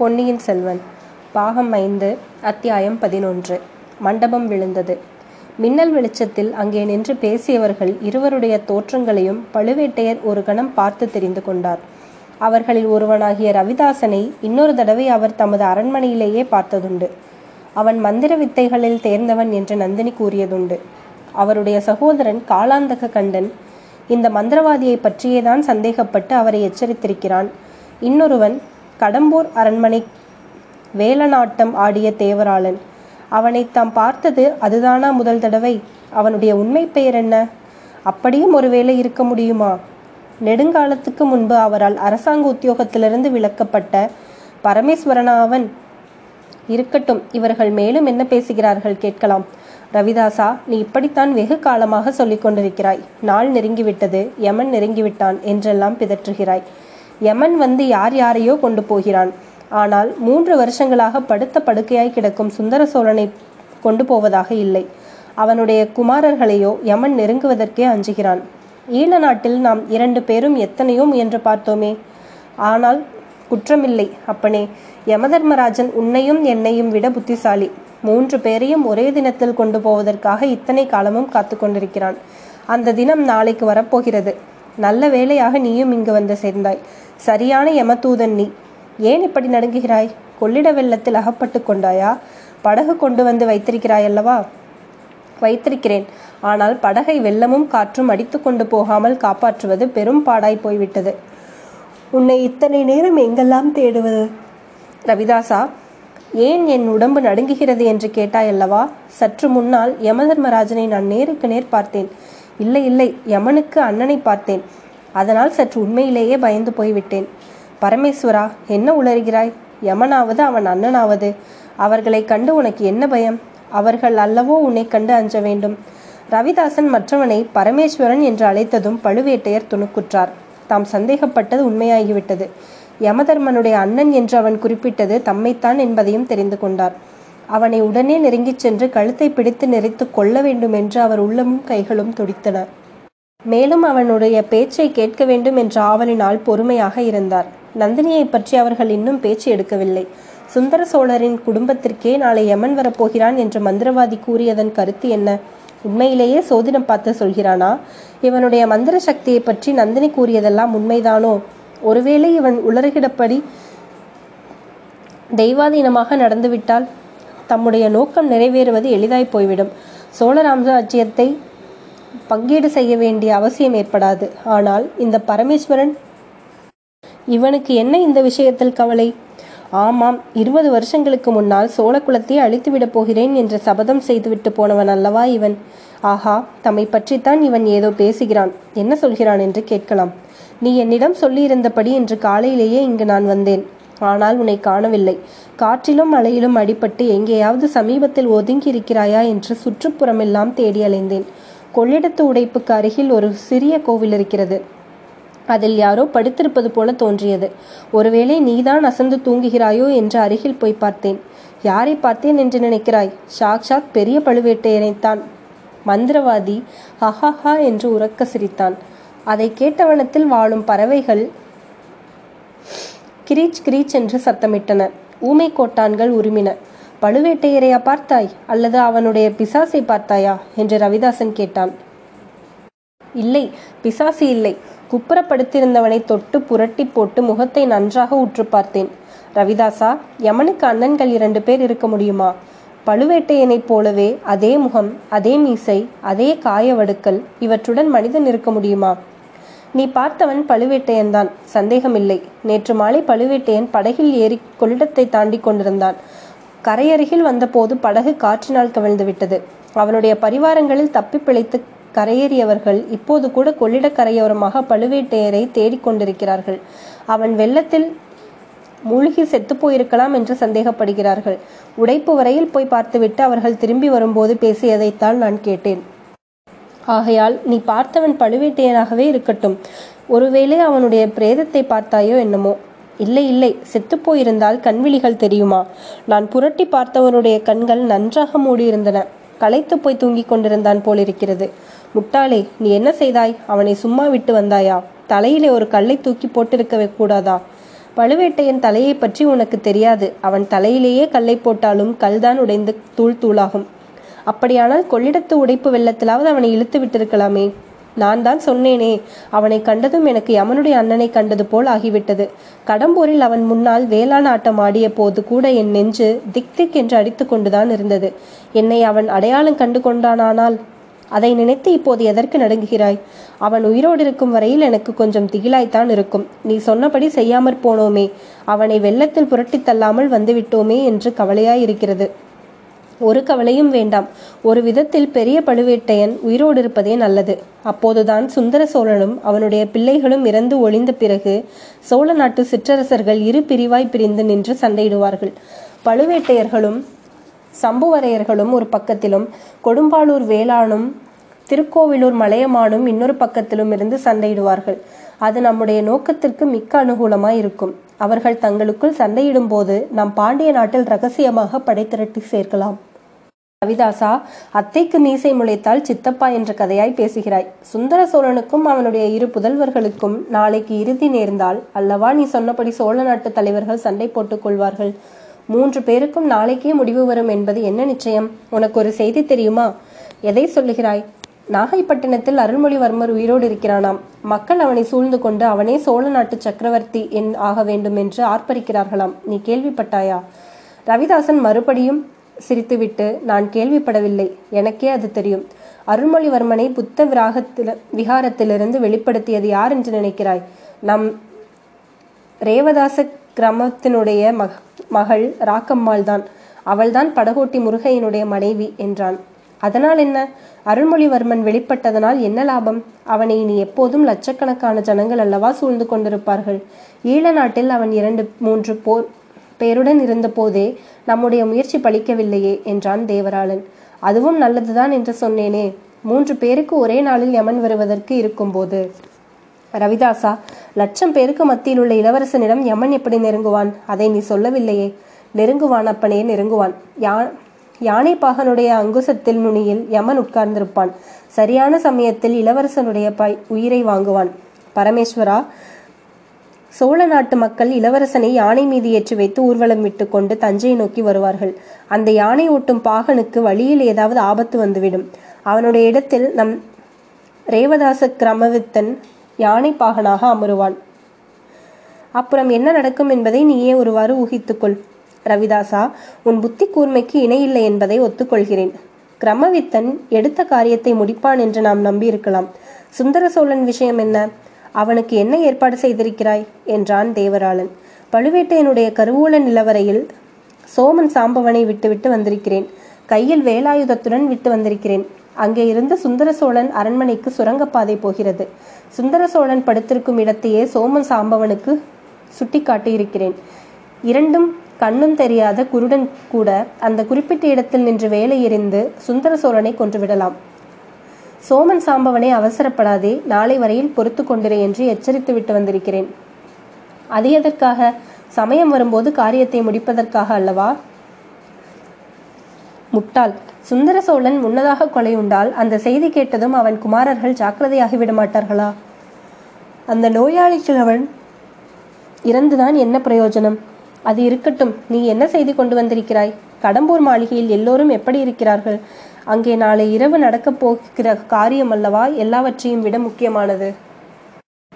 பொன்னியின் செல்வன் பாகம் ஐந்து அத்தியாயம் பதினொன்று. மண்டபம் விழுந்தது. மின்னல் வெளிச்சத்தில் அங்கே நின்று பேசியவர்கள் இருவருடைய தோற்றங்களையும் பழுவேட்டையர் ஒரு கணம் பார்த்து தெரிந்து கொண்டார். அவர்களில் ஒருவனாகிய ரவிதாசனை இன்னொரு தடவை அவர் தமது அரண்மனையிலேயே பார்த்ததுண்டு. அவன் மந்திர வித்தைகளில் தேர்ந்தவன் என்று நந்தினி கூறியதுண்டு. அவருடைய சகோதரன் காலாந்தக கண்டன் இந்த மந்திரவாதியை பற்றியேதான் சந்தேகப்பட்டு அவரை எச்சரித்திருக்கிறான். இன்னொருவன் கடம்பூர் அரண்மனை வேலநாட்டம் ஆடிய தேவராளன். அவனை தாம் பார்த்தது அதுதானா முதல் தடவை? அவனுடைய உண்மை பெயர் என்ன? அப்படியும் ஒருவேளை இருக்க முடியுமா? நெடுங்காலத்துக்கு முன்பு அவரால் அரசாங்க உத்தியோகத்திலிருந்து விலக்கப்பட்ட பரமேஸ்வரனாவன் இருக்கட்டும் இவர்கள் மேலும் என்ன பேசுகிறார்கள் கேட்கலாம். ரவிதாசா நீ இப்படித்தான் வெகு காலமாக சொல்லிக் கொண்டிருக்கிறாய். நாள் நெருங்கிவிட்டது யமன் நெருங்கிவிட்டான் என்றெல்லாம் பிதற்றுகிறாய். யமன் வந்து யார் யாரையோ கொண்டு போகிறான். ஆனால் மூன்று வருஷங்களாக படுத்த படுக்கையாய் கிடக்கும் சுந்தர சோழனை கொண்டு போவதாக இல்லை. அவனுடைய குமாரர்களையோ யமன் நெருங்குவதற்கே அஞ்சுகிறான். ஈழ நாட்டில் நாம் இரண்டு பேரும் எத்தனையோ முயன்று பார்த்தோமே. ஆனால் குற்றமில்லை. அப்பனே யமதர்மராஜன் உன்னையும் என்னையும் விட புத்திசாலி. மூன்று பேரையும் ஒரே தினத்தில் கொண்டு போவதற்காக இத்தனை காலமும் காத்து கொண்டிருக்கிறான். அந்த தினம் நாளைக்கு வரப்போகிறது. நல்ல வேலையாக நீயும் இங்கு வந்து சேர்ந்தாய். சரியான யமதூதன் நீ. ஏன் இப்படி நடுங்குகிறாய்? கொள்ளிட வெள்ளத்தில் அகப்பட்டு கொண்டாயா? படகு கொண்டு வந்து வைத்திருக்கிறாய் அல்லவா வைத்திருக்கிறேன். ஆனால் படகை வெள்ளமும் காற்றும் அடித்து கொண்டு போகாமல் காப்பாற்றுவது பெரும் பாடாய் போய்விட்டது. உன்னை இத்தனை நேரம் எங்கெல்லாம் தேடுவது? ரவிதாசா ஏன் என் உடம்பு நடுங்குகிறது என்று கேட்டாயல்லவா? சற்று முன்னால் யமதர்மராஜனை நான் நேருக்கு நேர் பார்த்தேன். இல்லை இல்லை யமனுக்கு அண்ணனை பார்த்தேன். அதனால் சற்று உண்மையிலேயே பயந்து போய்விட்டேன். பரமேஸ்வரா என்ன உளறுகிறாய்? யமனாவது அவன் அண்ணனாவது. அவர்களை கண்டு உனக்கு என்ன பயம்? அவர்கள் அல்லவோ உன்னை கண்டு அஞ்ச வேண்டும். ரவிதாசன் மற்றவனை பரமேஸ்வரன் என்று அழைத்ததும் பழுவேட்டையர் துணுக்குற்றார். தாம் சந்தேகப்பட்டது உண்மையாகிவிட்டது. யமதர்மனுடைய அண்ணன் என்று அவன் குறிப்பிட்டது தம்மைத்தான் என்பதையும் தெரிந்து கொண்டார். அவனை உடனே நெருங்கிச் சென்று கழுத்தை பிடித்து நெறித்து கொள்ள வேண்டும் என்று அவர் உள்ளமும் கைகளும் துடித்தன. மேலும் அவனுடைய பேச்சை கேட்க வேண்டும் என்ற ஆவலினால் பொறுமையாக இருந்தார். நந்தினியை பற்றி அவர்கள் இன்னும் பேச்சு எடுக்கவில்லை. சுந்தர சோழரின் குடும்பத்திற்கே நாளை யமன் வரப்போகிறான் என்று மந்திரவாதி கூறியதன் கருத்து என்ன? உண்மையிலேயே சோதிடம் பார்த்து சொல்கிறானா? இவனுடைய மந்திர சக்தியை பற்றி நந்தினி கூறியதெல்லாம் உண்மைதானோ? ஒருவேளை இவன் உளறுகிடப்படி தெய்வாதீனமாக நடந்துவிட்டால் தம்முடைய நோக்கம் நிறைவேறுவது எளிதாய் போய்விடும். சோழராமராஜ்யத்தை பங்கீடு செய்ய வேண்டிய அவசியம் ஏற்படாது. ஆனால் இந்த பரமேஸ்வரன் இவனுக்கு என்ன இந்த விஷயத்தில் கவலை? ஆமாம் இருபது வருஷங்களுக்கு முன்னால் சோழகுலத்தை அழித்துவிடப் போகிறேன் என்று சபதம் செய்துவிட்டு போனவன் அல்லவா இவன்? ஆஹா தம்மை பற்றித்தான் இவன் ஏதோ பேசுகிறான். என்ன சொல்கிறான் என்று கேட்கலாம். நீ என்னிடம் சொல்லியிருந்தபடி இன்று காலையிலேயே இங்கு நான் வந்தேன். ஆனால் உன்னை காணவில்லை. காற்றிலும் மழையிலும் அடிபட்டு எங்கேயாவது சமீபத்தில் ஒதுங்கி இருக்கிறாயா என்று சுற்றுப்புறமெல்லாம் தேடி அலைந்தேன். கொள்ளிடத்து உடைப்புக்கு அருகில் ஒரு சிறிய கோவில் இருக்கிறது. அதில் யாரோ படுத்திருப்பது போல தோன்றியது. ஒருவேளை நீதான் அசந்து தூங்குகிறாயோ என்று அருகில் போய் பார்த்தேன். யாரை பார்த்தேன் என்று நினைக்கிறாய்? சாக்ஷாத் பெரிய பழுவேட்டையனைத்தான் மந்திரவாதி ஹஹஹா என்று உறக்க சிரித்தான். அதை கேட்டவனத்தில் வாழும் பறவைகள் கிரீச் கிரீச் என்று சத்தமிட்டன. ஊமை கோட்டான்கள் உருமின. பழுவேட்டையரையா பார்த்தாய் அல்லது அவனுடைய பிசாசை பார்த்தாயா? என்று ரவிதாசன் கேட்டான். இல்லை பிசாசி இல்லை. குப்புறப்படுத்திருந்தவனை தொட்டு புரட்டி போட்டு முகத்தை நன்றாக உற்று பார்த்தேன். ரவிதாசா யமனுக்கு அண்ணன்கள் இரண்டு பேர் இருக்க முடியுமா? பழுவேட்டையனைப் போலவே அதே முகம் அதே மீசை அதே காயவடுக்கல் இவற்றுடன் மனிதன் இருக்க முடியுமா? நீ பார்த்தவன் பழுவேட்டையன்தான். சந்தேகமில்லை. நேற்று மாலை பழுவேட்டையன் படகில் ஏறி கொள்ளிடத்தை தாண்டி கொண்டிருந்தான். கரையருகில் வந்தபோது படகு காற்றினால் கவிழ்ந்து விட்டது. அவனுடைய பரிவாரங்களில் தப்பி பிழைத்து கரையேறியவர்கள் இப்போது கூட கொள்ளிட கரையோரமாக பழுவேட்டையரை தேடிக்கொண்டிருக்கிறார்கள் அவன் வெள்ளத்தில் மூழ்கி செத்து போயிருக்கலாம் என்று சந்தேகப்படுகிறார்கள். உடைப்பு வரையில் போய் பார்த்துவிட்டு அவர்கள் திரும்பி வரும்போது பேசியதைத்தான் நான் கேட்டேன். ஆகையால் நீ பார்த்தவன் பழுவேட்டையனாகவே இருக்கட்டும். ஒருவேளை அவனுடைய பிரேதத்தை பார்த்தாயோ என்னமோ. இல்லை இல்லை செத்துப்போயிருந்தால் கண்விழிகள் தெரியுமா? நான் புரட்டி பார்த்தவனுடைய கண்கள் நன்றாக மூடியிருந்தன. களைத்து போய் தூங்கிக் கொண்டிருந்தான் போலிருக்கிறது. முட்டாளே நீ என்ன செய்தாய்? அவனை சும்மா விட்டு வந்தாயா? தலையிலே ஒரு கல்லை தூக்கி போட்டிருக்கவே கூடாதா? பழுவேட்டையன் தலையை பற்றி உனக்கு தெரியாது. அவன் தலையிலேயே கல்லை போட்டாலும் கல்தான் உடைந்து தூள் தூளாகும். அப்படியானால் கொள்ளிடத்து உடைப்பு வெள்ளத்திலாவது அவனை இழுத்து விட்டிருக்கலாமே. நான் தான் சொன்னேனே அவனை கண்டதும் எனக்கு யமனுடைய அண்ணனை கண்டது போல் ஆகிவிட்டது. கடம்பூரில் அவன் முன்னால் வேளாண் ஆட்டம் ஆடிய போது கூட என் நெஞ்சு திக் திக் என்று அடித்து கொண்டுதான் இருந்தது. என்னை அவன் அடையாளம் கண்டு கொண்டானானால் அதை நினைத்து இப்போது எதற்கு நடுங்குகிறாய்? அவன் உயிரோடு இருக்கும் வரையில் எனக்கு கொஞ்சம் திகிலாய்த்தான் இருக்கும். நீ சொன்னபடி செய்யாமற் போனோமே அவனை வெள்ளத்தில் புரட்டித் தள்ளாமல் வந்துவிட்டோமே என்று கவலையாயிருக்கிறது. ஒரு கவலையும் வேண்டாம். ஒரு விதத்தில் பெரிய பழுவேட்டையன் உயிரோடு இருப்பதே நல்லது. அப்போதுதான் சுந்தர சோழனும் அவனுடைய பிள்ளைகளும் இறந்து ஒளிந்த பிறகு சோழ நாட்டு சிற்றரசர்கள் இரு பிரிவாய் பிரிந்து நின்று சண்டையிடுவார்கள். பழுவேட்டையர்களும் சம்புவரையர்களும் ஒரு பக்கத்திலும் கொடும்பாளூர் வேளாணும் திருக்கோவிலூர் மலையமானும் இன்னொரு பக்கத்திலும் இருந்து சண்டையிடுவார்கள். அது நம்முடைய நோக்கத்திற்கு மிக்க அனுகூலமாய் இருக்கும். அவர்கள் தங்களுக்குள் சண்டையிடும் போது நம் பாண்டிய நாட்டில் ரகசியமாக படை திரட்டி சேர்க்கலாம். ரவிதாசா அத்தைக்கு மீசை முளைத்தால் சித்தப்பா என்ற கதையாய் பேசுகிறாய். சுந்தர சோழனுக்கும் அவனுடைய இரு புதல்வர்களுக்கும் நாளைக்கு இறுதி நேர்ந்தால் அல்லவா நீ சொன்னபடி சோழ நாட்டு தலைவர்கள் சண்டை போட்டுக் கொள்வார்கள்? மூன்று பேருக்கும் நாளைக்கே முடிவு வரும் என்பது என்ன நிச்சயம்? உனக்கு ஒரு செய்தி தெரியுமா? எதை சொல்லுகிறாய்? நாகைப்பட்டினத்தில் அருள்மொழிவர்மர் உயிரோடு இருக்கிறானாம். மக்கள் அவனை சூழ்ந்து கொண்டு அவனே சோழ நாட்டு சக்கரவர்த்தி என் ஆக வேண்டும் என்று ஆர்ப்பரிக்கிறார்களாம். நீ கேள்விப்பட்டாயா? ரவிதாசன் மறுபடியும் சிரித்துவிட்டு நான் கேள்விப்படவில்லை. எனக்கே அது தெரியும். அருள்மொழிவர்மனை புத்த விராகத்தில் விகாரத்திலிருந்து வெளிப்படுத்தியது யார் என்று நினைக்கிறாய்? நம் ரேவதாச கிராமத்தினுடைய மக மகள் ராக்கம்மாள் தான் அவள்தான் படகோட்டி முருகையனுடைய மனைவி என்றான். அதனால் என்ன? அருள்மொழிவர்மன் வெளிப்பட்டதனால் என்ன லாபம்? அவனை இனி எப்போதும் லட்சக்கணக்கான ஜனங்கள் அல்லவா சூழ்ந்து கொண்டிருப்பார்கள்? ஈழ நாட்டில் அவன் இரண்டு மூன்று போர் பேருடன் இருந்தபோதே நம்முடைய முயற்சி பலிக்கவில்லையே என்றான் தேவராளன். அதுவும் நல்லதுதான் என்று சொன்னேனே. மூன்று பேருக்கு ஒரே நாளில் யமன் வருவதற்கு இருக்கும்போது. ரவிதாசா லட்சம் பேருக்கு மத்தியில் உள்ள இளவரசனிடம் யமன் எப்படி நெருங்குவான்? அதை நீ சொல்லவில்லையே. நெருங்குவான் அப்பனே நெருங்குவான். யா யானை பாகனுடைய அங்குசத்தில் நுனியில் யமன் உட்கார்ந்திருப்பான். சரியான சமயத்தில் இளவரசனுடைய பை உயிரை வாங்குவான். பரமேஸ்வரா சோழ நாட்டு மக்கள் இளவரசனை யானை மீது ஏற்றி வைத்து ஊர்வலம் விட்டு கொண்டு தஞ்சையை நோக்கி வருவார்கள். அந்த யானை ஓட்டும் பாகனுக்கு வழியில் ஏதாவது ஆபத்து வந்துவிடும். அவனுடைய இடத்தில் நம் ரேவதாச கிரமவித்தன் யானை பாகனாக அமருவான். அப்புறம் என்ன நடக்கும் என்பதை நீயே ஒருவாறு ஊகித்துக்கொள். ரவிதாசா உன் புத்தி கூர்மைக்கு இணையில்லை என்பதை ஒத்துக்கொள்கிறேன். கிரமவித்தன் எடுத்த காரியத்தை முடிப்பான் என்று நாம் நம்பியிருக்கலாம். சுந்தர சோழன் விஷயம் என்ன? அவனுக்கு என்ன ஏற்பாடு செய்திருக்கிறாய்? என்றான் தேவராளன். பழுவேட்டையனுடைய கருவூல நிலவரையில் சோமன் சாம்பவனை விட்டுவிட்டு வந்திருக்கிறேன். கையில் வேலாயுதத்துடன் விட்டு வந்திருக்கிறேன். அங்கே இருந்து சுந்தர சோழன் அரண்மனைக்கு சுரங்கப்பாதை போகிறது. சுந்தர சோழன் படுத்திருக்கும் இடத்தையே சோமன் சாம்பவனுக்கு சுட்டி காட்டியிருக்கிறேன் இரண்டும் கண்ணும் தெரியாத குருடன் கூட அந்த குறிப்பிட்ட இடத்தில் நின்று வேலை எறிந்து சுந்தர சோழனை கொன்றுவிடலாம். சோமன் சாம்பவனே அவசரப்படாதே நாளை வரையில் பொறுத்து கொண்டிரு என்று எச்சரித்து விட்டு வந்திருக்கிறேன். அது எதற்காக? சமயம் வரும்போது காரியத்தை முடிப்பதற்காக அல்லவா? முட்டாள். சுந்தர சோழன் முன்னதாக கொலையுண்டால் அந்த செய்தி கேட்டதும் அவன் குமாரர்கள் ஜாக்கிரதையாகிவிட மாட்டார்களா? அந்த நோயாளி கிழவன் இறந்துதான் என்ன பிரயோஜனம்? அது இருக்கட்டும். நீ என்ன செய்தி கொண்டு வந்திருக்கிறாய்? கடம்பூர் மாளிகையில் எல்லோரும் எப்படி இருக்கிறார்கள்? அங்கே நாளை இரவு நடக்கப் போகிற காரியம் அல்லவா? எல்லாவற்றையும் விட முக்கியமானது.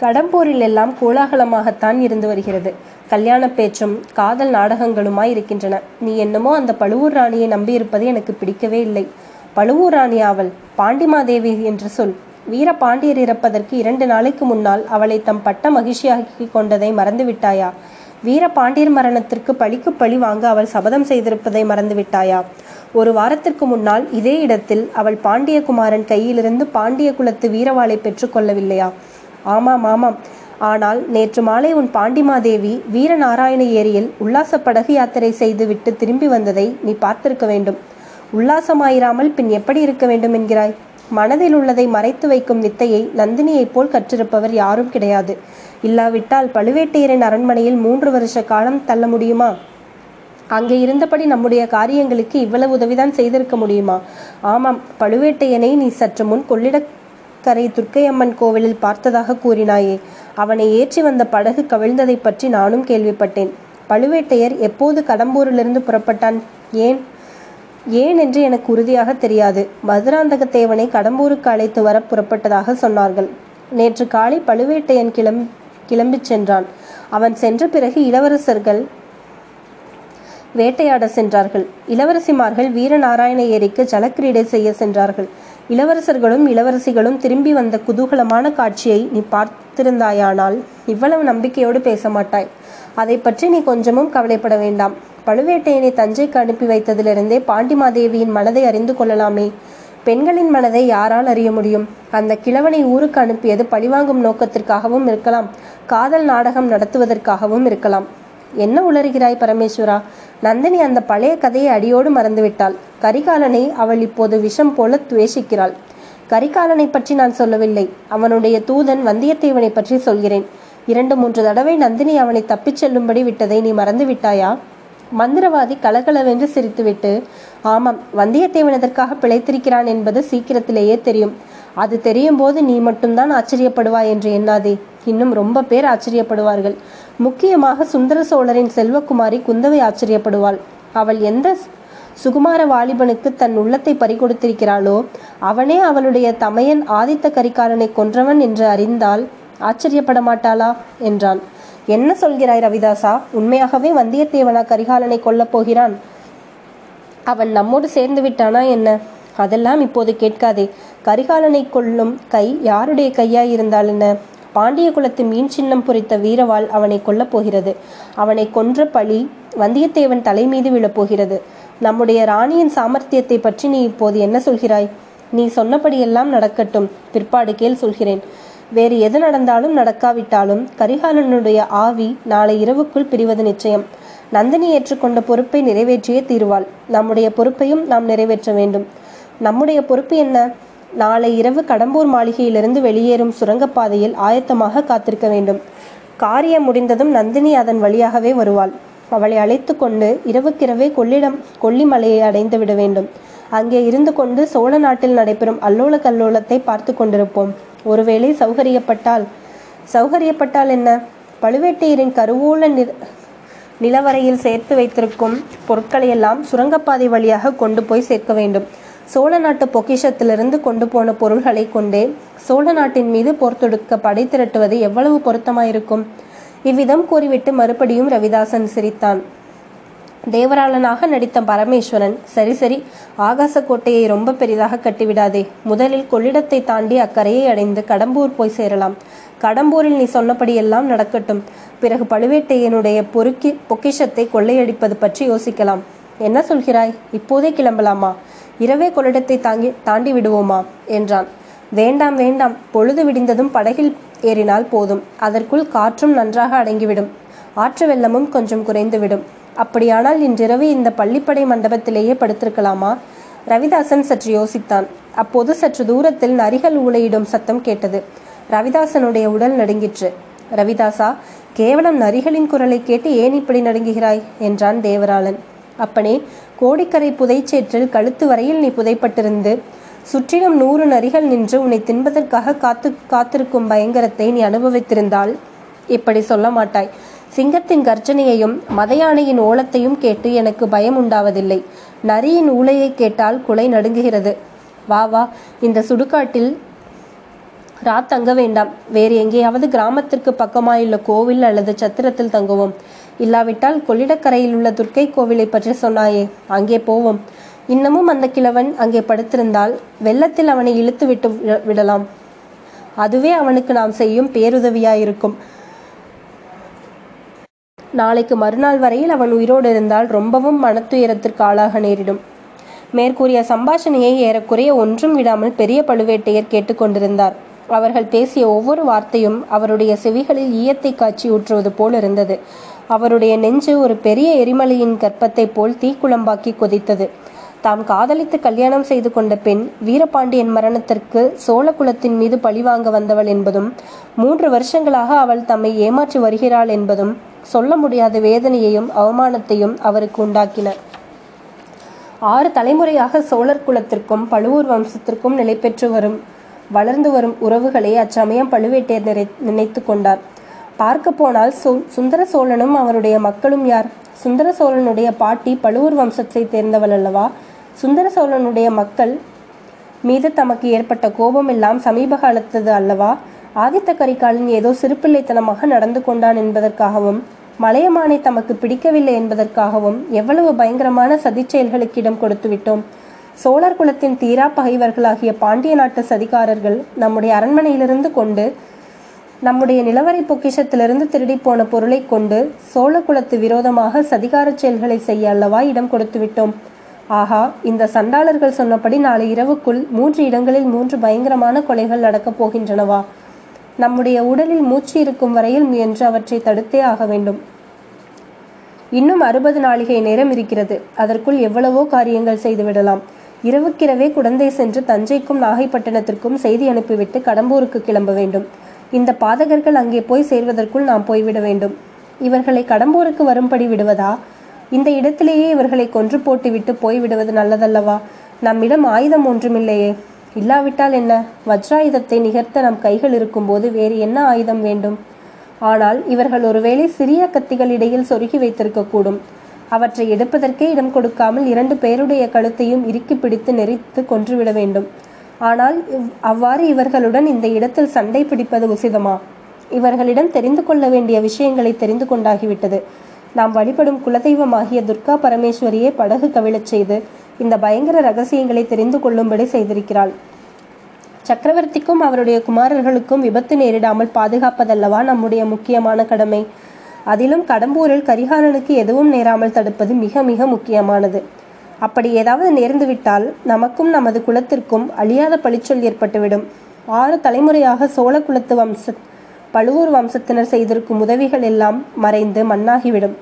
கடம்பூரில் எல்லாம் கோலாகலமாகத்தான் இருந்து வருகிறது. கல்யாண பேச்சும் காதல் நாடகங்களுமாய் இருக்கின்றன. நீ என்னமோ அந்த பழுவூர் ராணியை நம்பியிருப்பது எனக்கு பிடிக்கவே இல்லை. பழுவூர் ராணி அவள் பாண்டிமாதேவி என்று சொல். வீர பாண்டியர் இறப்பதற்கு இரண்டு நாளைக்கு முன்னால் அவளை தம் பட்ட மகிழ்ச்சியாக்கி கொண்டதை மறந்துவிட்டாயா? வீர பாண்டியர் மரணத்திற்கு பழிக்கு பழி வாங்க அவள் சபதம் செய்திருப்பதை மறந்துவிட்டாயா? ஒரு வாரத்திற்கு முன்னால் இதே இடத்தில் அவள் பாண்டியகுமாரன் கையிலிருந்து பாண்டிய குலத்து வீரவாளை பெற்றுக்கொள்ளவில்லையா? ஆமாம் ஆமாம். ஆனால் நேற்று மாலை உன் பாண்டிமாதேவி வீரநாராயண ஏரியில் உல்லாச படகு யாத்திரை செய்து விட்டு திரும்பி வந்ததை நீ பார்த்திருக்க வேண்டும். உல்லாசமாயிராமல் பின் எப்படி இருக்க வேண்டும் என்கிறாய்? மனதில் உள்ளதை மறைத்து வைக்கும் வித்தையை நந்தினியைப் போல் கற்றிருப்பவர் யாரும் கிடையாது. இல்லாவிட்டால் பழுவேட்டையரின் அரண்மனையில் மூன்று வருஷ காலம் தள்ள முடியுமா? அங்கே இருந்தபடி நம்முடைய காரியங்களுக்கு இவ்வளவு உதவிதான் செய்திருக்க முடியுமா? ஆமாம் பழுவேட்டையனை நீ சற்று முன் கொள்ளிடக்கரை துர்க்கையம்மன் கோவிலில் பார்த்ததாக கூறினாயே. அவனை ஏற்றி வந்த படகு கவிழ்ந்ததைப் பற்றி நானும் கேள்விப்பட்டேன். பழுவேட்டையர் எப்போது கடம்பூரிலிருந்து புறப்பட்டான்? ஏன்? ஏன் என்று எனக்கு உறுதியாக தெரியாது. மதுராந்தகத்தேவனை கடம்பூருக்கு அழைத்து வர புறப்பட்டதாக சொன்னார்கள். நேற்று காலை பழுவேட்டையன் கிளம் கிளம்பிச் சென்றான். அவன் சென்ற பிறகு இளவரசர்கள் வேட்டையாட சென்றார்கள். இளவரசிமார்கள் வீரநாராயண ஏரிக்கு ஜலக்கிரீடை செய்ய சென்றார்கள். இளவரசர்களும் இளவரசிகளும் திரும்பி வந்த குதூகலமான காட்சியை நீ பார்த்திருந்தாயானால் இவ்வளவு நம்பிக்கையோடு பேச மாட்டாய். அதை பற்றி நீ கொஞ்சமும் கவலைப்பட வேண்டாம். பழுவேட்டையனை தஞ்சைக்கு அனுப்பி வைத்ததிலிருந்தே பாண்டிமாதேவியின் மனதை அறிந்து கொள்ளலாமே. பெண்களின் மனதை யாரால் அறிய முடியும்? அந்த கிழவனை ஊருக்கு அனுப்பியது பழிவாங்கும் நோக்கத்திற்காகவும் இருக்கலாம் காதல் நாடகம் நடத்துவதற்காகவும் இருக்கலாம். என்ன உளறுகிறாய் பரமேஸ்வரா? நந்தினி அந்த பழைய கதையை அடியோடு மறந்துவிட்டாள். கரிகாலனை அவள் இப்போது விஷம் போல துவேஷிக்கிறாள். கரிகாலனை பற்றி நான் சொல்லவில்லை. அவனுடைய தூதன் வந்தியத்தேவனை பற்றி சொல்கிறேன். இரண்டு மூன்று தடவை நந்தினி அவனை தப்பிச் செல்லும்படி விட்டதை நீ மறந்துவிட்டாயா? மந்திரவாதி கலகலவென்று சிரித்துவிட்டு ஆமாம் வந்தியத்தேவன் எதற்காக பிழைத்திருக்கிறான் என்பது சீக்கிரத்திலேயே தெரியும். அது தெரியும் போது நீ மட்டும்தான் ஆச்சரியப்படுவாய் என்று எண்ணாதே. இன்னும் ரொம்ப பேர் ஆச்சரியப்படுவார்கள். முக்கியமாக சுந்தர சோழரின் செல்வகுமாரி குந்தவை ஆச்சரியப்படுவாள். அவள் எந்த சுகுமார வாலிபனுக்கு தன் உள்ளத்தை பறிகொடுத்திருக்கிறாளோ அவனே அவளுடைய தமையன் ஆதித்த கரிகாலனை கொன்றவன் என்று அறிந்தால் ஆச்சரியப்பட மாட்டாளா என்றான். என்ன சொல்கிறாய் ரவிதாசா? உண்மையாகவே வந்தியத்தேவனா கரிகாலனை கொல்லப் போகிறான். அவன் நம்மோடு சேர்ந்து விட்டானா என்ன? அதெல்லாம் இப்போது கேட்காதே. கரிகாலனை கொல்லும் கை யாருடைய கையாய் இருந்தால் என்ன? பாண்டிய குலத்து மீன் சின்னம் பொறித்த வீரவாள் அவனை கொல்லப் போகிறது. அவனை கொன்ற பழி வந்தியத்தேவன் தலை மீது விழப்போகிறது நம்முடைய ராணியின் சாமர்த்தியத்தை பற்றி நீ இப்போது என்ன சொல்கிறாய்? நீ சொன்னபடியெல்லாம் நடக்கட்டும். பிற்பாடு கேள் சொல்கிறேன். வேறு எது நடந்தாலும் நடக்காவிட்டாலும் கரிகாலனுடைய ஆவி நாளை இரவுக்குள் பிரிவது நிச்சயம். நந்தினி ஏற்றுக்கொண்ட பொறுப்பை நிறைவேற்றியே தீர்வாள். நம்முடைய பொறுப்பையும் நாம் நிறைவேற்ற வேண்டும். நம்முடைய பொறுப்பு என்ன? நாளை இரவு கடம்பூர் மாளிகையிலிருந்து வெளியேறும் சுரங்கப்பாதையில் ஆயத்தமாக காத்திருக்க வேண்டும். காரியம் முடிந்ததும் நந்தினி அதன் வழியாகவே வருவாள். அவளை அழைத்து கொண்டு இரவுக்கிரவே கொள்ளிடம் கொல்லிமலையை அடைந்து விட வேண்டும். அங்கே இருந்து கொண்டு சோழ நாட்டில் நடைபெறும் அல்லோல கல்லோலத்தை பார்த்து கொண்டிருப்போம். ஒருவேளை சௌகரியப்பட்டால். சௌகரியப்பட்டால் என்ன? பழுவேட்டையரின் கருவூல நிலவரையில் சேர்த்து வைத்திருக்கும் பொருட்களையெல்லாம் சுரங்கப்பாதை வழியாக கொண்டு போய் சேர்க்க வேண்டும். சோழ நாட்டு பொக்கிஷத்திலிருந்து கொண்டு போன பொருள்களை கொண்டே சோழ நாட்டின் மீது போர் தொடுக்க படை திரட்டுவது எவ்வளவு பொருத்தமாயிருக்கும்? இவ்விதம் கூறிவிட்டு மறுபடியும் ரவிதாசன் சிரித்தான். தேவராளனாக நடித்த பரமேஸ்வரன். சரி சரி ஆகாசக்கோட்டையை ரொம்ப பெரிதாக கட்டிவிடாதே. முதலில் கொள்ளிடத்தை தாண்டி அக்கரையை அடைந்து கடம்பூர் போய் சேரலாம். கடம்பூரில் நீ சொன்னபடியெல்லாம் நடக்கட்டும். பிறகு பழுவேட்டையனுடைய பொறுக்கி பொக்கிஷத்தை கொள்ளையடிப்பது பற்றி யோசிக்கலாம். என்ன சொல்கிறாய்? இப்போதே கிளம்பலாமா? இரவே கொள்ளிடத்தை தாங்கி தாண்டி விடுவோமா? என்றான். வேண்டாம் வேண்டாம். பொழுது விடிந்ததும் படகில் ஏறினால் போதும். அதற்குள் காற்றும் நன்றாக அடங்கிவிடும். ஆற்று வெள்ளமும் கொஞ்சம் குறைந்துவிடும். அப்படியானால் இன்றிரவு இந்த பள்ளிப்படை மண்டபத்திலேயே படுத்திருக்கலாமா? ரவிதாசன் சற்று யோசித்தான். அப்போது சற்று தூரத்தில் நரிகள் ஊளையிடும் சத்தம் கேட்டது. ரவிதாசனுடைய உடல் நடுங்கிற்று. ரவிதாசா கேவலம் நரிகளின் குரலை கேட்டு ஏன் இப்படி நடுங்குகிறாய்? என்றான் தேவராளன். அப்பனே கோடிக்கரை புதைச்சேற்றில் கழுத்து வரையில் நீ புதைப்பட்டிருந்து சுற்றிலும் நூறு நரிகள் நின்று உன்னை தின்பதற்காக காத்து காத்திருக்கும் பயங்கரத்தை நீ அனுபவித்திருந்தால் இப்படி சொல்ல மாட்டாய். சிங்கத்தின் கர்ஜனையையும் மதையானையின் ஓலத்தையும் கேட்டு எனக்கு பயம் உண்டாவதில்லை. நரியின் ஊலையை கேட்டால் குலை நடுங்குகிறது. வா வா இந்த சுடுகாட்டில் ரா தங்க வேண்டாம். வேறு எங்கேயாவது கிராமத்திற்கு பக்கமாயுள்ள கோவில் அல்லது சத்திரத்தில் தங்குவோம். இல்லாவிட்டால் கொள்ளிடக்கரையில் உள்ள துர்க்கை கோவிலை பற்றி சொன்னாயே. அங்கே போவோம். இன்னமும் அந்த கிழவன் அங்கே படுத்திருந்தால் வெள்ளத்தில் அவனை இழுத்து விட்டு விடலாம். அதுவே அவனுக்கு நாம் செய்யும் பேருதவியாயிருக்கும். நாளைக்கு மறுநாள் வரையில் அவன் உயிரோடு இருந்தால் ரொம்பவும் மனத்துயரத்திற்கு ஆளாக நேரிடும். மேற்கூறிய சம்பாஷணையை ஏறக்குறைய ஒன்றும் விடாமல் பெரிய பழுவேட்டையர் கேட்டுக்கொண்டிருந்தார் அவர்கள் பேசிய ஒவ்வொரு வார்த்தையும் அவருடைய செவிகளில் ஈயத்தை காட்சி ஊற்றுவது போல் இருந்தது. அவருடைய நெஞ்சு ஒரு பெரிய எரிமலையின் கற்பத்தைப் போல் தீக்குழம்பாக்கி கொதித்தது. தாம் காதலித்து கல்யாணம் செய்து கொண்ட பெண் வீரபாண்டியன் மரணத்திற்கு சோழ குலத்தின் மீது பழிவாங்க வந்தவள் என்பதும் மூன்று வருஷங்களாக அவள் தம்மை ஏமாற்றி வருகிறாள் என்பதும் சொல்ல முடியாத வேதனையையும் அவமானத்தையும் அவருக்கு உண்டாக்கின ஆறு தலைமுறையாக சோழர் குலத்திற்கும் பழுவூர் வம்சத்திற்கும் நிலை பெற்று வரும் வளர்ந்து வரும் உறவுகளை அச்சமயம் பழுவேட்டையர் நிறை நினைத்து கொண்டார். பார்க்க போனால் சுந்தர சோழனும் அவருடைய மக்களும் யார்? சுந்தர சோழனுடைய பாட்டி பழுவூர் வம்சத்தை சேர்ந்தவள் அல்லவா? சுந்தர சோழனுடைய மக்கள் மீது தமக்கு ஏற்பட்ட கோபம் எல்லாம் சமீப காலத்தது அல்லவா? ஆதித்த கரிகாலன் ஏதோ சிறுபிள்ளைத்தனமாக நடந்து கொண்டான் என்பதற்காகவும் மலையமானை தமக்கு பிடிக்கவில்லை என்பதற்காகவும் எவ்வளவு பயங்கரமான சதிச் செயல்களுக்கு இடம் கொடுத்து விட்டோம். சோழர் குலத்தின் தீரா பகைவர்களாகிய பாண்டிய நாட்டு சதிகாரர்கள் நம்முடைய அரண்மனையிலிருந்து கொண்டு நம்முடைய நிலவரை பொக்கிஷத்திலிருந்து திருடி போன பொருளை கொண்டு சோழ குலத்து விரோதமாக சதிகார செயல்களை செய்ய அல்லவா இடம் கொடுத்து விட்டோம். ஆஹா இந்த சண்டாளர்கள் சொன்னபடி நாளை இரவுக்குள் மூன்று இடங்களில் மூன்று பயங்கரமான கொலைகள் நடக்கப் போகின்றனவா? நம்முடைய உடலில் மூச்சு இருக்கும் வரையில் முயன்று அவற்றை தடுத்தே ஆக வேண்டும். இன்னும் அறுபது நாளிகை நேரம் இருக்கிறது. அதற்குள் எவ்வளவோ காரியங்கள் செய்துவிடலாம். இரவுக்கிரவே குடந்தை சென்று தஞ்சைக்கும் நாகைப்பட்டினத்திற்கும் செய்தி அனுப்பிவிட்டு கடம்பூருக்கு கிளம்ப வேண்டும். இந்த பாதகர்கள் அங்கே போய் சேர்வதற்குள் நாம் போய்விட வேண்டும். இவர்களை கடம்பூருக்கு வரும்படி விடுவதா? இந்த இடத்திலேயே இவர்களை கொன்று போட்டுவிட்டு போய்விடுவது நல்லதல்லவா? நம்மிடம் ஆயுதம் ஒன்றுமில்லையே. இல்லாவிட்டால் என்ன? வஜ்ராயுதத்தை நிகர்த்த நம் கைகள் இருக்கும்போது வேறு என்ன ஆயுதம் வேண்டும்? ஆனால் இவர்கள் ஒருவேளை சிறிய கத்திகள் இடையில் சொருகி வைத்திருக்கக்கூடும். அவற்றை எடுப்பதற்கே இடம் கொடுக்காமல் இரண்டு பேருடைய கழுத்தையும் இறுக்கி பிடித்து நெறித்து கொன்றுவிட வேண்டும். ஆனால் இவ்- அவ்வாறு இவர்களுடன் இந்த இடத்தில் சண்டை பிடிப்பது உசிதமா? இவர்களிடம் தெரிந்து கொள்ள வேண்டிய விஷயங்களை தெரிந்து கொண்டாகிவிட்டது. நாம் வழிபடும் குலதெய்வமாகிய துர்கா பரமேஸ்வரியை படகு கவிழச் செய்து இந்த பயங்கர ரகசியங்களை தெரிந்து கொள்ளும்படி செய்திருக்கிறாள். சக்கரவர்த்திக்கும் அவருடைய குமாரர்களுக்கும் விபத்து நேரிடாமல் பாதுகாப்பதல்லவா நம்முடைய முக்கியமான கடமை. அதிலும் கடம்பூரில் கரிகாலனுக்கு எதுவும் நேராமல் தடுப்பது மிக மிக முக்கியமானது. அப்படி ஏதாவது நேர்ந்துவிட்டால் நமக்கும் நமது குலத்திற்கும் அழியாத பழிச்சொல் ஏற்பட்டுவிடும். ஆறு தலைமுறையாக சோழ குலத்து வம்ச பழுவூர் வம்சத்தினர் செய்திருக்கும் உதவிகள் எல்லாம் மறைந்து மண்ணாகிவிடும்.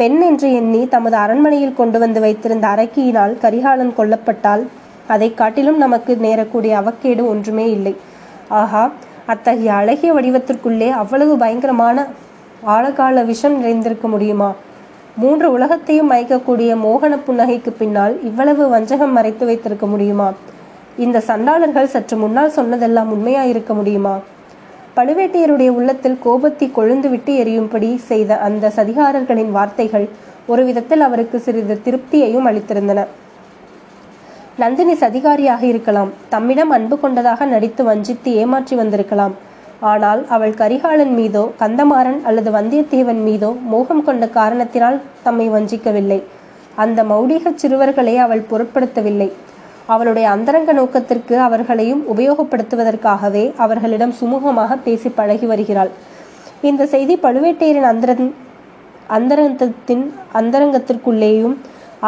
பெண் என்று எண்ணி தமது அரண்மனையில் கொண்டு வந்து வைத்திருந்த அரக்கியினால் கரிகாலன் கொல்லப்பட்டால் அதை காட்டிலும் நமக்கு நேரக்கூடிய அவக்கேடு ஒன்றுமே இல்லை. ஆஹா அத்தகைய அழகிய வடிவத்திற்குள்ளே அவ்வளவு பயங்கரமான ஆழகால விஷம் நிறைந்திருக்க முடியுமா? மூன்று உலகத்தையும் மயக்கக்கூடிய மோகன புன்னகைக்கு பின்னால் இவ்வளவு வஞ்சகம் மறைத்து வைத்திருக்க முடியுமா? இந்த சண்டாளர்கள் சற்று முன்னால் சொன்னதெல்லாம் உண்மையாயிருக்க முடியுமா? பழுவேட்டையருடைய உள்ளத்தில் கோபத்தை கொழுந்துவிட்டு எரியும்படி செய்த அந்த சதிகாரர்களின் வார்த்தைகள் ஒரு விதத்தில் அவருக்கு சிறிது திருப்தியையும் அளித்திருந்தன. நந்தினி சதிகாரியாக இருக்கலாம். தம்மிடம் அன்பு கொண்டதாக நடித்து வஞ்சித்து ஏமாற்றி வந்திருக்கலாம். ஆனால் அவள் கரிகாலன் மீதோ கந்தமாறன் அல்லது வந்தியத்தேவன் மீதோ மோகம் கொண்ட காரணத்தினால் தம்மை வஞ்சிக்கவில்லை. அந்த மௌடிகச் சிறுவர்களை அவள் பொருட்படுத்தவில்லை. அவளுடைய அந்தரங்க நோக்கத்திற்கு அவர்களையும் உபயோகப்படுத்துவதற்காகவே அவர்களிடம் சுமூகமாக பேசி பழகி வருகிறாள். இந்த செய்தி பழுவேட்டையரின் அந்தரன் அந்தரங்கத்தின் அந்தரங்கத்திற்குள்ளேயும்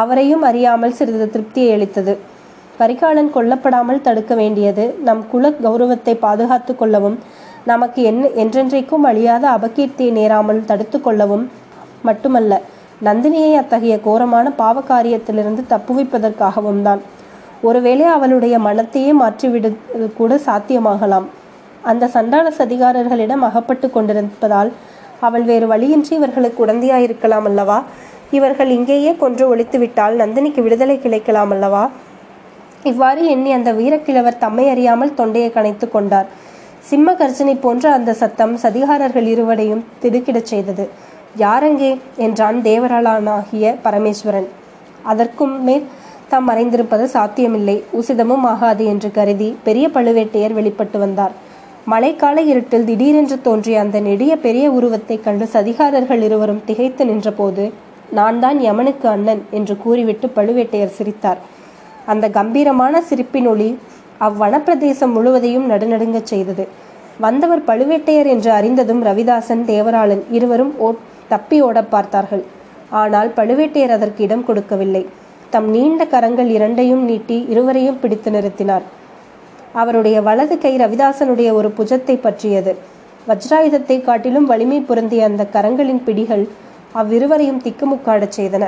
அவரையும் அறியாமல் சிறிது திருப்தியை அளித்தது. கரிகாலன் கொல்லப்படாமல் தடுக்க வேண்டியது நம் குல கௌரவத்தை பாதுகாத்து கொள்ளவும் நமக்கு என்ன என்றென்றைக்கும் அழியாத அபகீர்த்தியை நேராமல் தடுத்து கொள்ளவும் மட்டுமல்ல நந்தினியை அத்தகைய கோரமான பாவ காரியத்திலிருந்து தப்புவிப்பதற்காகவும் தான். ஒருவேளை அவளுடைய மனத்தையே மாற்றிவிடுவது கூட சாத்தியமாகலாம். அந்த சண்டாள சதிகாரர்களிடம் அகப்பட்டு கொண்டிருப்பதால் அவள் வேறு வழியின்றி இவர்களுக்கு உடந்தையாயிருக்கலாம் அல்லவா? இவர்கள் இங்கேயே கொன்று ஒழித்துவிட்டால் நந்தினிக்கு விடுதலை கிடைக்கலாம் அல்லவா? இவ்வாறு எண்ணி அந்த வீரக்கிழவர் தம்மை அறியாமல் தொண்டையை கணைத்து கொண்டார். சிம்ம கர்ஜனை போன்ற அந்த சத்தம் சதிகாரர்கள் இருவரையும் திடுக்கிடச் செய்தது. யாரெங்கே என்றான் தேவராளானாகிய பரமேஸ்வரன். அதற்கும் மேல் தாம் மறைந்திருப்பது சாத்தியமில்லை. உசிதமும் ஆகாது என்று கருதி பெரிய பழுவேட்டையர் வெளிப்பட்டு வந்தார். மழைக்கால இருட்டில் திடீரென்று தோன்றிய அந்த நெடிய பெரிய உருவத்தைக் கண்டு சதிகாரர்கள் இருவரும் திகைத்து நின்றபோது நான் தான் யமனுக்கு அண்ணன் என்று கூறிவிட்டு பழுவேட்டையர் சிரித்தார். அந்த கம்பீரமான சிரிப்பின் ஒளி அவ்வனப்பிரதேசம் முழுவதையும் நடுநடுங்கச் செய்தது. வந்தவர் பழுவேட்டையர் என்று அறிந்ததும் ரவிதாசன் தேவராளன் இருவரும் ஓ தப்பி ஓட பார்த்தார்கள். ஆனால் பழுவேட்டையர் அதற்கு இடம் கொடுக்கவில்லை. தம் நீண்ட கரங்கள் இரண்டையும் நீட்டி இருவரையும் பிடித்து நிறுத்தினார். அவருடைய வலது கை ரவிதாசனுடைய ஒரு புஜத்தை பற்றியது. வஜ்ராயுதத்தை காட்டிலும் வலிமை பொருந்திய அந்த கரங்களின் பிடிகள் அவ்விருவரையும் திக்குமுக்காடச் செய்தன.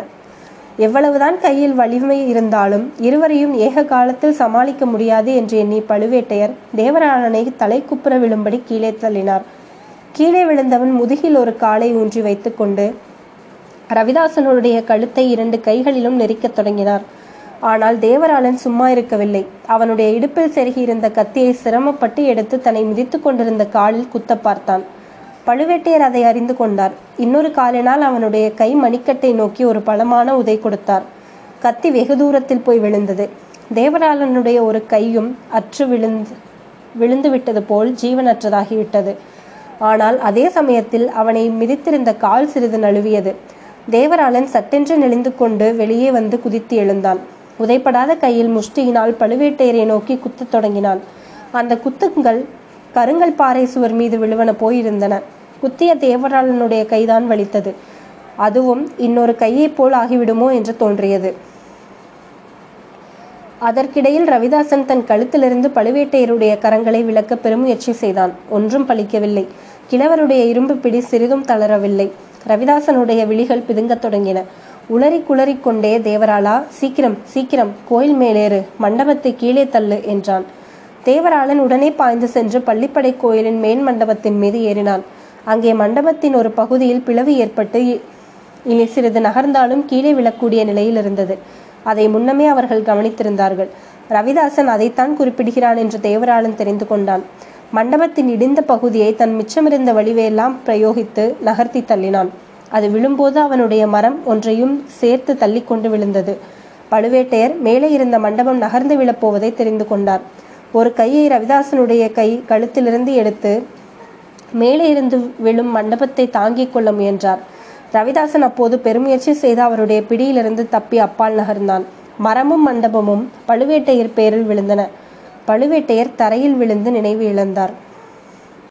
எவ்வளவுதான் கையில் வலிமை இருந்தாலும் இருவரையும் ஏக காலத்தில் சமாளிக்க முடியாது என்று எண்ணி பழுவேட்டையர் தேவராளனை தலை குப்புற விழும்படி கீழே தள்ளினார். கீழே விழுந்தவன் முதுகில் ஒரு காலை ஊன்றி வைத்துக்கொண்டு ரவிதாசனுடைய கழுத்தை இரண்டு கைகளிலும் நெரிக்கத் தொடங்கினார். ஆனால் தேவராளன் சும்மா இருக்கவில்லை. அவனுடைய இடுப்பில் செருகியிருந்த கத்தியை சிரமப்பட்டு எடுத்து தன்னை மிதித்து கொண்டிருந்த காலில் குத்த பார்த்தான். பழுவேட்டையர் அதை அறிந்து கொண்டார். இன்னொரு காலினால் அவனுடைய கை மணிக்கட்டை நோக்கி ஒரு பலமான உதை கொடுத்தார். கத்தி வெகு தூரத்தில் போய் விழுந்தது. தேவராளனுடைய ஒரு கையும் அற்று விழுந்து விழுந்து விட்டது போல் ஜீவனற்றதாகிவிட்டது. ஆனால் அதே சமயத்தில் அவனை மிதித்திருந்த கால் சிறிது நழுவியது. தேவராளன் சட்டென்று நெளிந்து கொண்டு வெளியே வந்து குதித்து எழுந்தான். உதைப்படாத கையில் முஷ்டியினால் பழுவேட்டையரை நோக்கி குத்தத் தொடங்கினான். அந்த குத்துங்கள் கருங்கல் பாறை சுவர் மீது விழுவன போயிருந்தன. குத்திய தேவராளனுடைய கைதான் வலித்தது. அதுவும் இன்னொரு கையைப் போல் ஆகிவிடுமோ என்று தோன்றியது. அதற்கிடையில் ரவிதாசன் தன் கழுத்திலிருந்து பழுவேட்டையருடைய கரங்களை விளக்க பெருமுயற்சி செய்தான். ஒன்றும் பலிக்கவில்லை கிழவருடைய இரும்பு பிடி சிறிதும் தளரவில்லை. ரவிதாசனுடைய விழிகள் பிதுங்கத் தொடங்கின. உளறி குளறிக் கொண்டே தேவராளா சீக்கிரம் சீக்கிரம் கோயில் மேலேறு மண்டபத்தை கீழே தள்ளு என்றான். தேவராளன் உடனே பாய்ந்து சென்று பள்ளிப்படை கோயிலின் மேன் மண்டபத்தின் மீது ஏறினான். அங்கே மண்டபத்தின் ஒரு பகுதியில் பிளவு ஏற்பட்டு இனி சிறிது நகர்ந்தாலும் கீழே விழக்கூடிய நிலையில் இருந்தது. அதை முன்னமே அவர்கள் கவனித்திருந்தார்கள். ரவிதாசன் அதைத்தான் குறிப்பிடுகிறான் என்று தேவராளன் தெரிந்து கொண்டான். மண்டபத்தின் இடிந்த பகுதியை தன் மிச்சமிருந்த வடிவையெல்லாம் பிரயோகித்து நகர்த்தி தள்ளினான். அது விழும்போது அவனுடைய மரம் ஒன்றையும் சேர்த்து தள்ளி கொண்டு விழுந்தது. பழுவேட்டையர் மேலே இருந்த மண்டபம் நகர்ந்து விழப்போவதை தெரிந்து கொண்டார். ஒரு கையை ரவிதாசனுடைய கை கழுத்திலிருந்து எடுத்து மேலே இருந்து விழும் மண்டபத்தை தாங்கிக் கொள்ள முயன்றார். ரவிதாசன் அப்போது பெருமுயற்சி செய்து அவருடைய பிடியிலிருந்து தப்பி அப்பால் நகர்ந்தான். மரமும் மண்டபமும் பழுவேட்டையர் பேரில் விழுந்தன. பழுவேட்டையர் தரையில் விழுந்து நினைவு இழந்தார்.